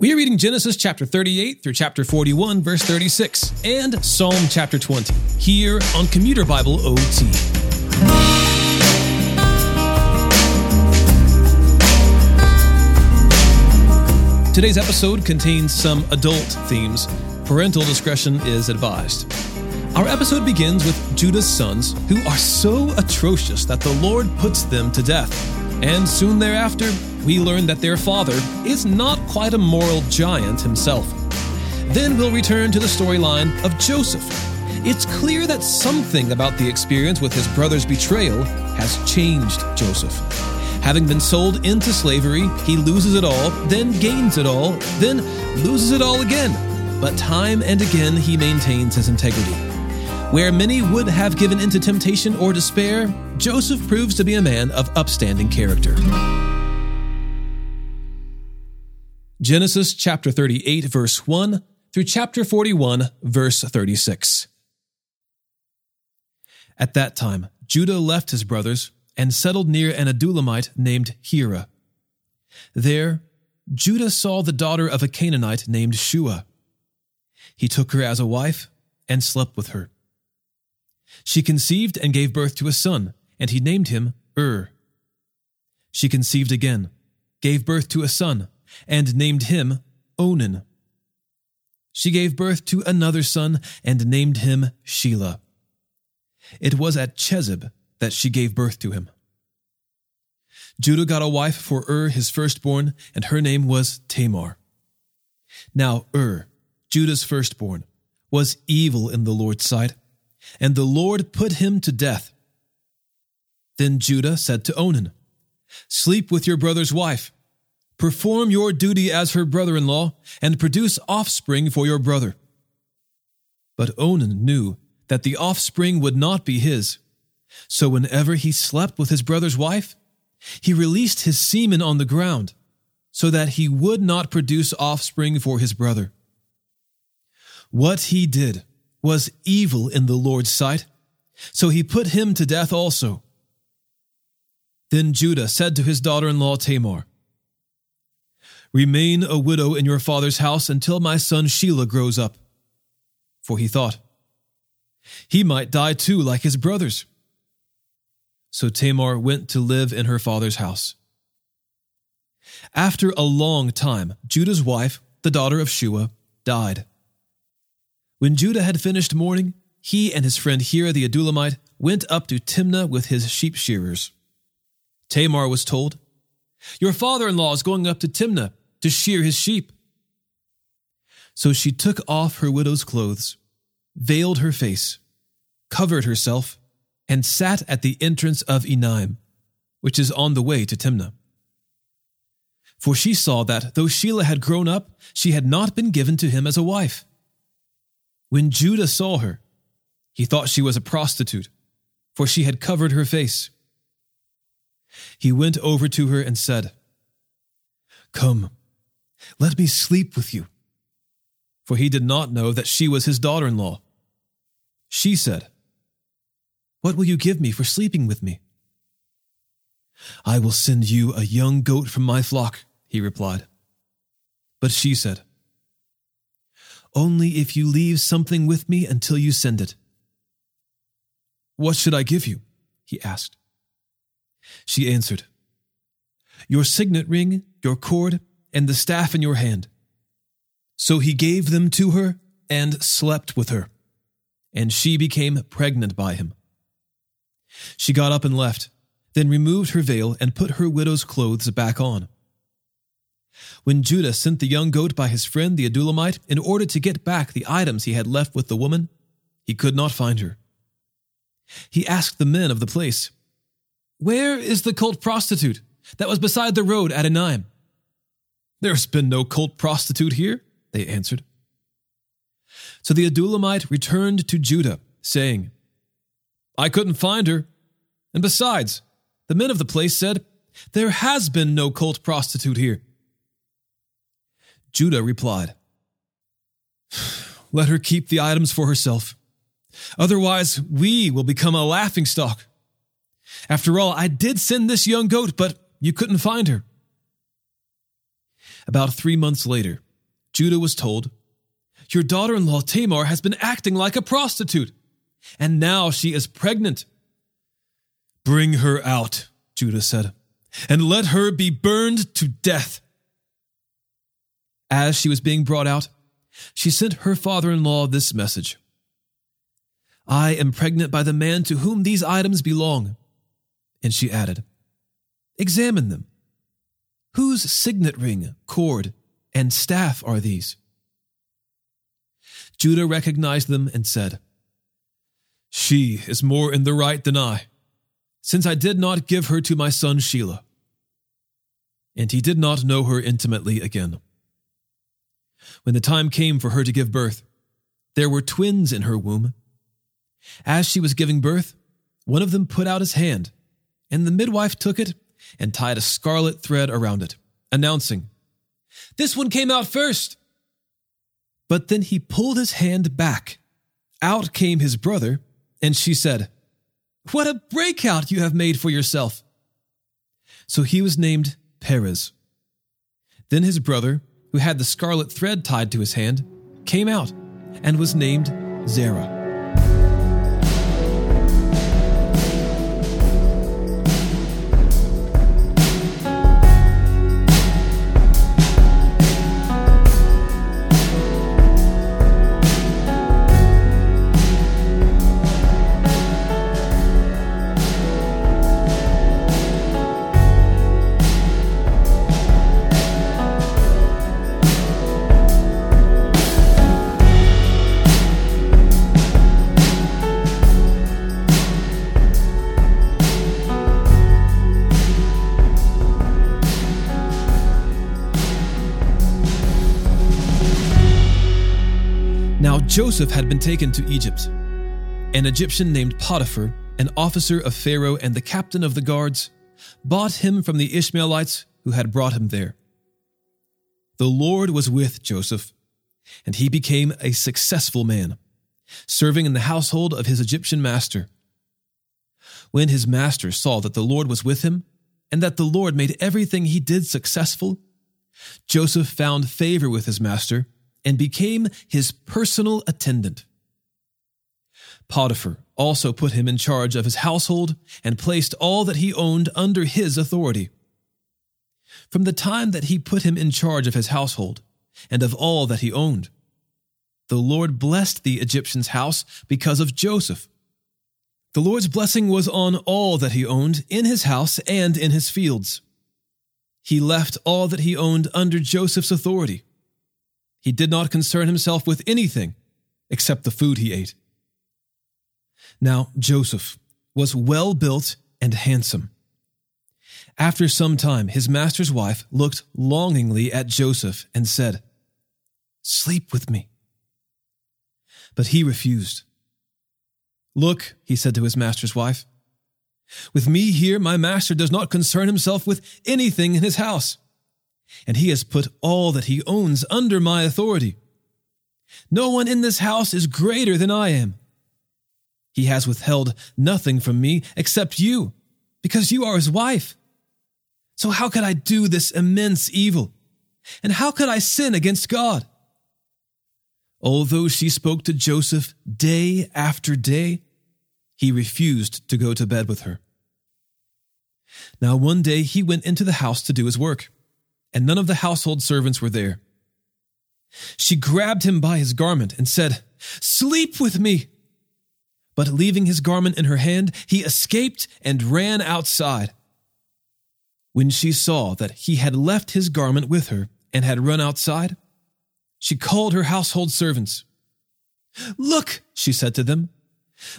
We are reading Genesis chapter 38 through chapter 41, verse 36, and Psalm chapter 20 here on Commuter Bible OT. Today's episode contains some adult themes. Parental discretion is advised. Our episode begins with Judah's sons, who are so atrocious that the Lord puts them to death. And soon thereafter, we learn that their father is not quite a moral giant himself. Then we'll return to the storyline of Joseph. It's clear that something about the experience with his brother's betrayal has changed Joseph. Having been sold into slavery, he loses it all, then gains it all, then loses it all again. But time and again, he maintains his integrity. Where many would have given into temptation or despair, Joseph proves to be a man of upstanding character. Genesis chapter 38, verse 1 through chapter 41, verse 36. At that time, Judah left his brothers and settled near an Adullamite named Hira. There, Judah saw the daughter of a Canaanite named Shua. He took her as a wife and slept with her. She conceived and gave birth to a son, and he named him Ur. She conceived again, gave birth to a son, and named him Onan. She gave birth to another son and named him Shelah. It was at Chezib that she gave birth to him. Judah got a wife for Ur, his firstborn, and her name was Tamar. Now Ur, Judah's firstborn, was evil in the Lord's sight, and the Lord put him to death. Then Judah said to Onan, Sleep with your brother's wife Perform your duty as her brother in law, and produce offspring for your brother. But Onan knew that the offspring would not be his. So whenever he slept with his brother's wife, he released his semen on the ground, so that he would not produce offspring for his brother. What he did was evil in the Lord's sight, so he put him to death also. Then Judah said to his daughter in law Tamar, Remain a widow in your father's house until my son Shelah grows up. For he thought, he might die too, like his brothers. So Tamar went to live in her father's house. After a long time, Judah's wife, the daughter of Shua, died. When Judah had finished mourning, he and his friend Hira the Adullamite went up to Timnah with his sheep shearers. Tamar was told, Your father in law is going up to Timnah to shear his sheep. So she took off her widow's clothes, veiled her face, covered herself, and sat at the entrance of Enaim, which is on the way to Timnah. For she saw that, though Shelah had grown up, she had not been given to him as a wife. When Judah saw her, he thought she was a prostitute, for she had covered her face. He went over to her and said, Come, let me sleep with you. For he did not know that she was his daughter in law. She said, What will you give me for sleeping with me? I will send you a young goat from my flock, he replied. But she said, Only if you leave something with me until you send it. What should I give you? he asked. She answered, Your signet ring, your cord, and the staff in your hand. So he gave them to her and slept with her, and she became pregnant by him. She got up and left, then removed her veil and put her widow's clothes back on. When Judah sent the young goat by his friend the Adullamite in order to get back the items he had left with the woman, he could not find her. He asked the men of the place, Where is the cult prostitute that was beside the road at Enaim? There's been no cult prostitute here, they answered. So the Adullamite returned to Judah, saying, I couldn't find her. And besides, the men of the place said, There has been no cult prostitute here. Judah replied, Let her keep the items for herself. Otherwise, we will become a laughingstock. After all, I did send this young goat, but you couldn't find her. About three months later, Judah was told, Your daughter in law Tamar has been acting like a prostitute, and now she is pregnant. Bring her out, Judah said, and let her be burned to death. As she was being brought out, she sent her father in law this message I am pregnant by the man to whom these items belong. And she added, Examine them. Whose signet ring, cord, and staff are these? Judah recognized them and said, She is more in the right than I, since I did not give her to my son Shelah. And he did not know her intimately again. When the time came for her to give birth, there were twins in her womb. As she was giving birth, one of them put out his hand, and the midwife took it and tied a scarlet thread around it, announcing, This one came out first. But then he pulled his hand back. Out came his brother, and she said, What a breakout you have made for yourself. So he was named Perez. Then his brother, who had the scarlet thread tied to his hand, came out and was named Zerah. Joseph had been taken to Egypt. An Egyptian named Potiphar, an officer of Pharaoh and the captain of the guards, bought him from the Ishmaelites who had brought him there. The Lord was with Joseph, and he became a successful man, serving in the household of his Egyptian master. When his master saw that the Lord was with him, and that the Lord made everything he did successful, Joseph found favor with his master and became his personal attendant. Potiphar also put him in charge of his household and placed all that he owned under his authority. From the time that he put him in charge of his household and of all that he owned, the Lord blessed the Egyptian's house because of Joseph. The Lord's blessing was on all that he owned in his house and in his fields. He left all that he owned under Joseph's authority he did not concern himself with anything except the food he ate. Now, Joseph was well built and handsome. After some time, his master's wife looked longingly at Joseph and said, Sleep with me. But he refused. Look, he said to his master's wife, with me here, my master does not concern himself with anything in his house and he has put all that he owns under my authority. No one in this house is greater than I am. He has withheld nothing from me except you, because you are his wife. So how could I do this immense evil? And how could I sin against God? Although she spoke to Joseph day after day, he refused to go to bed with her. Now one day he went into the house to do his work and none of the household servants were there. She grabbed him by his garment and said, Sleep with me. But leaving his garment in her hand, he escaped and ran outside. When she saw that he had left his garment with her and had run outside, she called her household servants. Look, she said to them,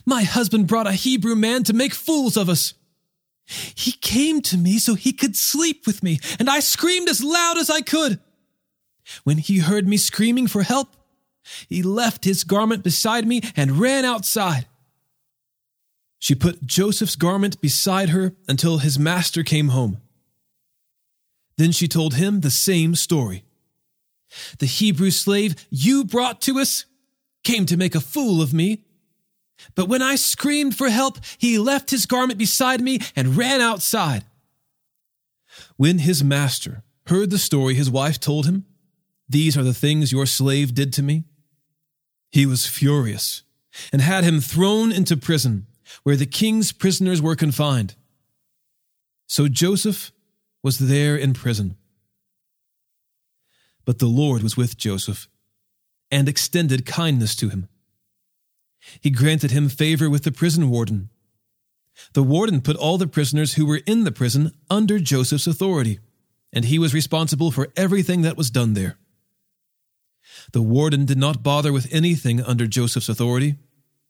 my husband brought a Hebrew man to make fools of us. He came to me so he could sleep with me, and I screamed as loud as I could. When he heard me screaming for help, he left his garment beside me and ran outside. She put Joseph's garment beside her until his master came home. Then she told him the same story. The Hebrew slave you brought to us came to make a fool of me but when I screamed for help, he left his garment beside me and ran outside. When his master heard the story his wife told him, These are the things your slave did to me? He was furious and had him thrown into prison, where the king's prisoners were confined. So Joseph was there in prison. But the Lord was with Joseph and extended kindness to him. He granted him favor with the prison warden. The warden put all the prisoners who were in the prison under Joseph's authority, and he was responsible for everything that was done there. The warden did not bother with anything under Joseph's authority,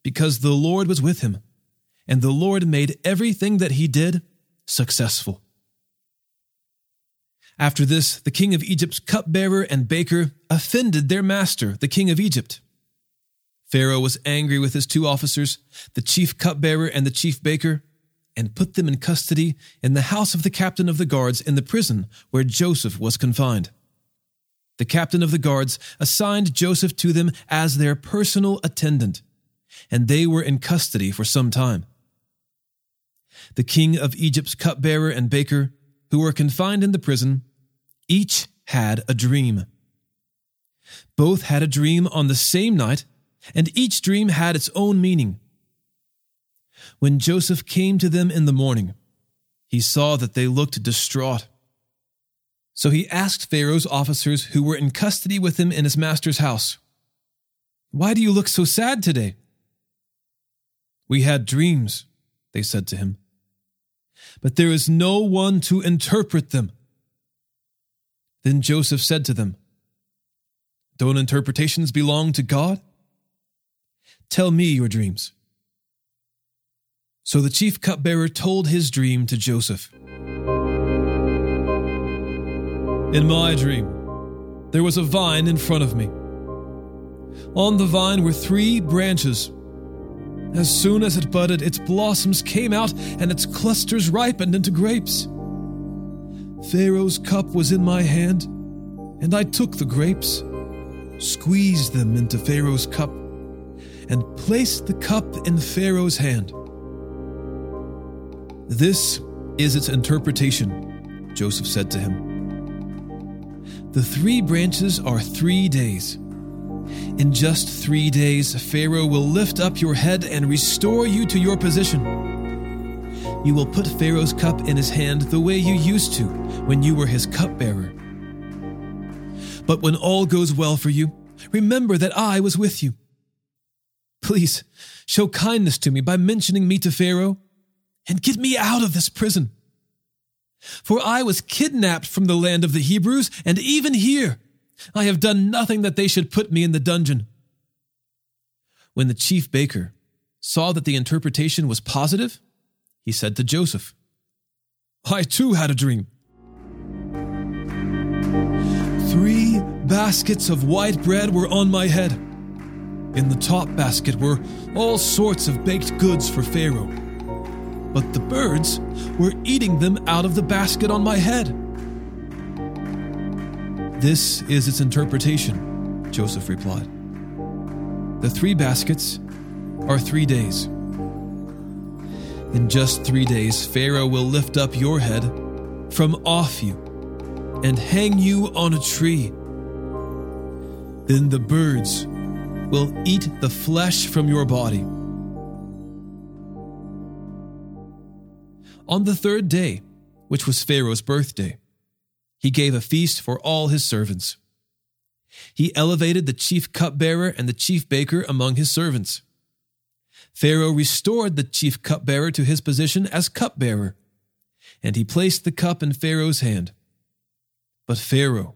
because the Lord was with him, and the Lord made everything that he did successful. After this, the king of Egypt's cupbearer and baker offended their master, the king of Egypt. Pharaoh was angry with his two officers, the chief cupbearer and the chief baker, and put them in custody in the house of the captain of the guards in the prison where Joseph was confined. The captain of the guards assigned Joseph to them as their personal attendant, and they were in custody for some time. The king of Egypt's cupbearer and baker, who were confined in the prison, each had a dream. Both had a dream on the same night, and each dream had its own meaning. When Joseph came to them in the morning, he saw that they looked distraught. So he asked Pharaoh's officers who were in custody with him in his master's house, Why do you look so sad today? We had dreams, they said to him, but there is no one to interpret them. Then Joseph said to them, Don't interpretations belong to God? Tell me your dreams. So the chief cupbearer told his dream to Joseph. In my dream, there was a vine in front of me. On the vine were three branches. As soon as it budded, its blossoms came out and its clusters ripened into grapes. Pharaoh's cup was in my hand, and I took the grapes, squeezed them into Pharaoh's cup, and placed the cup in Pharaoh's hand. This is its interpretation, Joseph said to him. The three branches are three days. In just three days, Pharaoh will lift up your head and restore you to your position. You will put Pharaoh's cup in his hand the way you used to when you were his cupbearer. But when all goes well for you, remember that I was with you. Please show kindness to me by mentioning me to Pharaoh and get me out of this prison. For I was kidnapped from the land of the Hebrews, and even here I have done nothing that they should put me in the dungeon. When the chief baker saw that the interpretation was positive, he said to Joseph, I too had a dream. Three baskets of white bread were on my head. In the top basket were all sorts of baked goods for Pharaoh. But the birds were eating them out of the basket on my head. This is its interpretation, Joseph replied. The three baskets are three days. In just three days, Pharaoh will lift up your head from off you and hang you on a tree. Then the birds will eat the flesh from your body. On the third day, which was Pharaoh's birthday, he gave a feast for all his servants. He elevated the chief cupbearer and the chief baker among his servants. Pharaoh restored the chief cupbearer to his position as cupbearer, and he placed the cup in Pharaoh's hand. But Pharaoh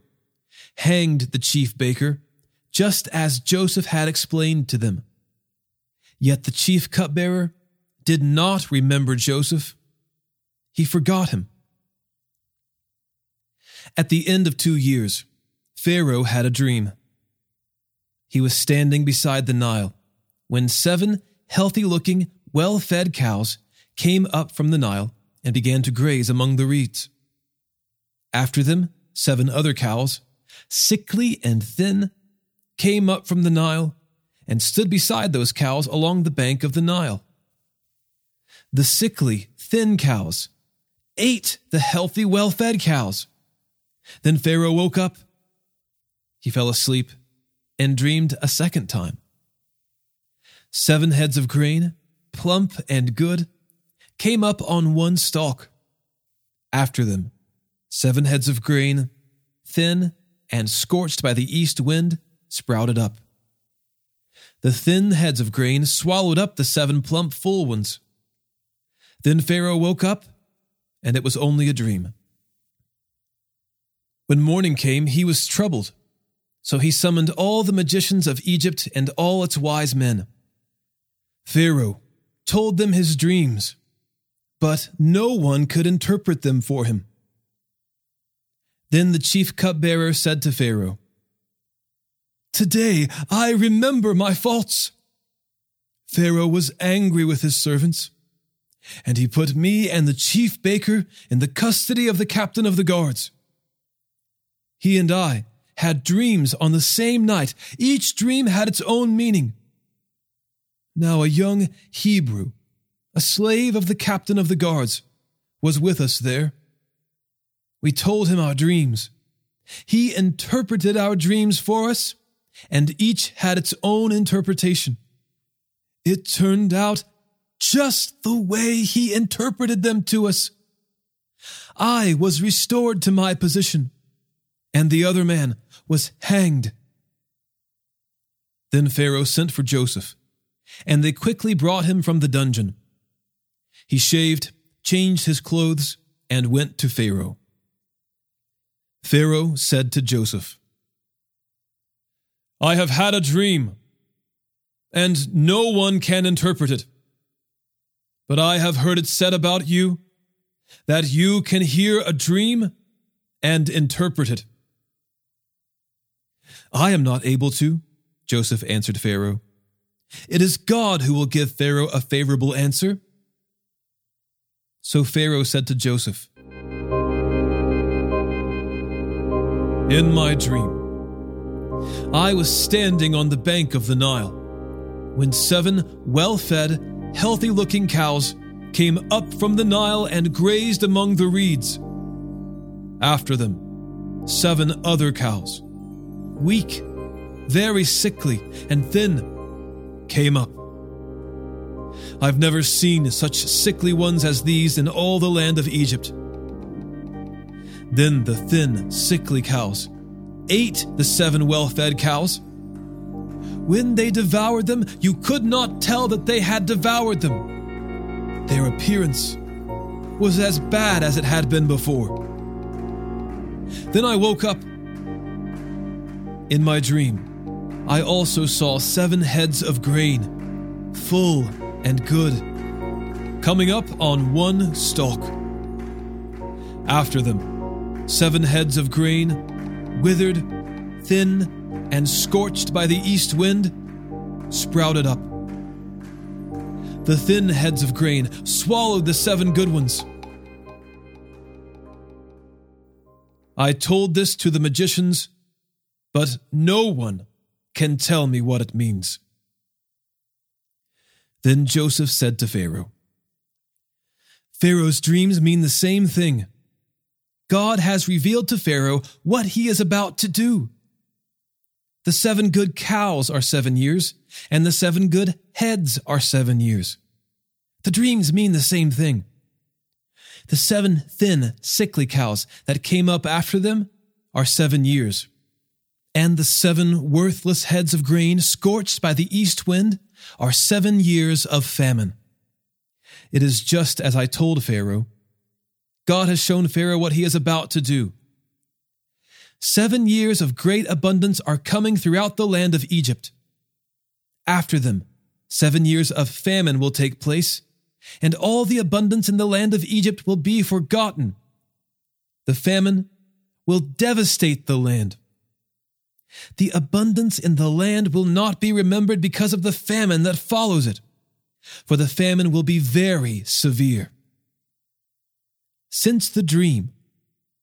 hanged the chief baker, just as Joseph had explained to them. Yet the chief cupbearer did not remember Joseph, he forgot him. At the end of two years, Pharaoh had a dream. He was standing beside the Nile when seven healthy looking, well fed cows came up from the Nile and began to graze among the reeds. After them, seven other cows, sickly and thin, came up from the Nile and stood beside those cows along the bank of the Nile. The sickly, thin cows ate the healthy, well fed cows. Then Pharaoh woke up. he fell asleep and dreamed a second time. Seven heads of grain, plump and good, came up on one stalk. After them, seven heads of grain, thin and scorched by the east wind, sprouted up. The thin heads of grain swallowed up the seven plump full ones. Then Pharaoh woke up, and it was only a dream. When morning came, he was troubled. So he summoned all the magicians of Egypt and all its wise men. Pharaoh told them his dreams, but no one could interpret them for him. Then the chief cupbearer said to Pharaoh, Today I remember my faults. Pharaoh was angry with his servants, and he put me and the chief baker in the custody of the captain of the guards. He and I had dreams on the same night. Each dream had its own meaning. Now, a young Hebrew, a slave of the captain of the guards, was with us there. We told him our dreams. He interpreted our dreams for us, and each had its own interpretation. It turned out just the way he interpreted them to us. I was restored to my position and the other man was hanged. Then Pharaoh sent for Joseph, and they quickly brought him from the dungeon. He shaved, changed his clothes, and went to Pharaoh. Pharaoh said to Joseph, I have had a dream, and no one can interpret it. But I have heard it said about you that you can hear a dream and interpret it. I am not able to, Joseph answered Pharaoh. It is God who will give Pharaoh a favorable answer. So Pharaoh said to Joseph, In my dream, I was standing on the bank of the Nile when seven well fed, healthy looking cows came up from the Nile and grazed among the reeds. After them, seven other cows weak, very sickly, and thin, came up. I've never seen such sickly ones as these in all the land of Egypt. Then the thin, sickly cows ate the seven well fed cows. When they devoured them, you could not tell that they had devoured them. Their appearance was as bad as it had been before. Then I woke up in my dream, I also saw seven heads of grain, full and good, coming up on one stalk. After them, seven heads of grain, withered, thin, and scorched by the east wind, sprouted up. The thin heads of grain swallowed the seven good ones. I told this to the magicians but no one can tell me what it means. Then Joseph said to Pharaoh, Pharaoh's dreams mean the same thing. God has revealed to Pharaoh what he is about to do. The seven good cows are seven years, and the seven good heads are seven years. The dreams mean the same thing. The seven thin, sickly cows that came up after them are seven years and the seven worthless heads of grain scorched by the east wind are seven years of famine. It is just as I told Pharaoh. God has shown Pharaoh what he is about to do. Seven years of great abundance are coming throughout the land of Egypt. After them, seven years of famine will take place, and all the abundance in the land of Egypt will be forgotten. The famine will devastate the land. The abundance in the land will not be remembered because of the famine that follows it, for the famine will be very severe. Since the dream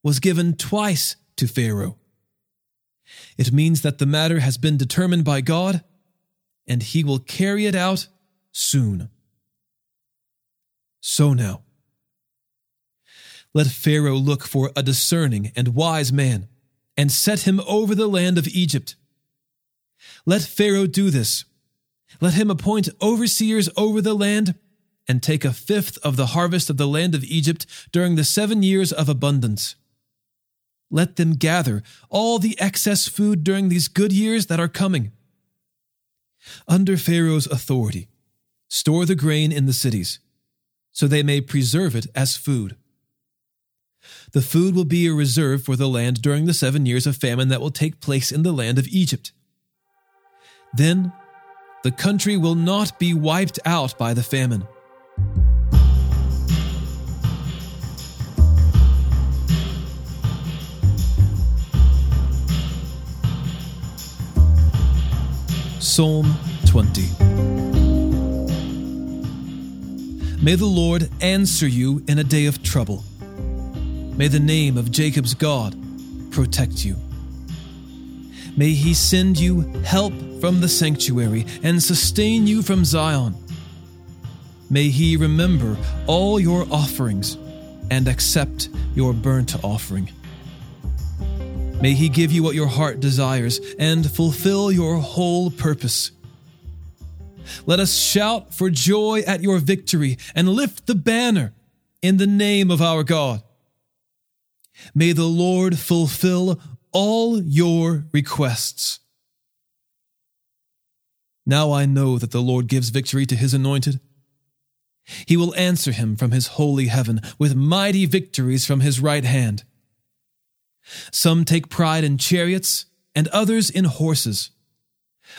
was given twice to Pharaoh, it means that the matter has been determined by God, and he will carry it out soon. So now, let Pharaoh look for a discerning and wise man and set him over the land of Egypt. Let Pharaoh do this. Let him appoint overseers over the land and take a fifth of the harvest of the land of Egypt during the seven years of abundance. Let them gather all the excess food during these good years that are coming. Under Pharaoh's authority, store the grain in the cities, so they may preserve it as food. The food will be a reserve for the land during the seven years of famine that will take place in the land of Egypt. Then the country will not be wiped out by the famine. Psalm 20 May the Lord answer you in a day of trouble. May the name of Jacob's God protect you. May he send you help from the sanctuary and sustain you from Zion. May he remember all your offerings and accept your burnt offering. May he give you what your heart desires and fulfill your whole purpose. Let us shout for joy at your victory and lift the banner in the name of our God. May the Lord fulfill all your requests. Now I know that the Lord gives victory to his anointed. He will answer him from his holy heaven with mighty victories from his right hand. Some take pride in chariots, and others in horses.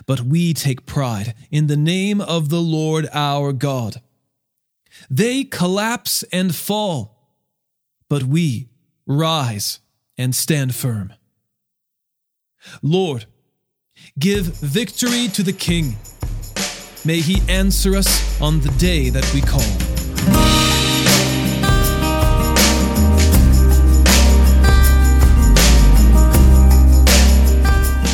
But we take pride in the name of the Lord our God. They collapse and fall, but we rise and stand firm. Lord, give victory to the King. May he answer us on the day that we call.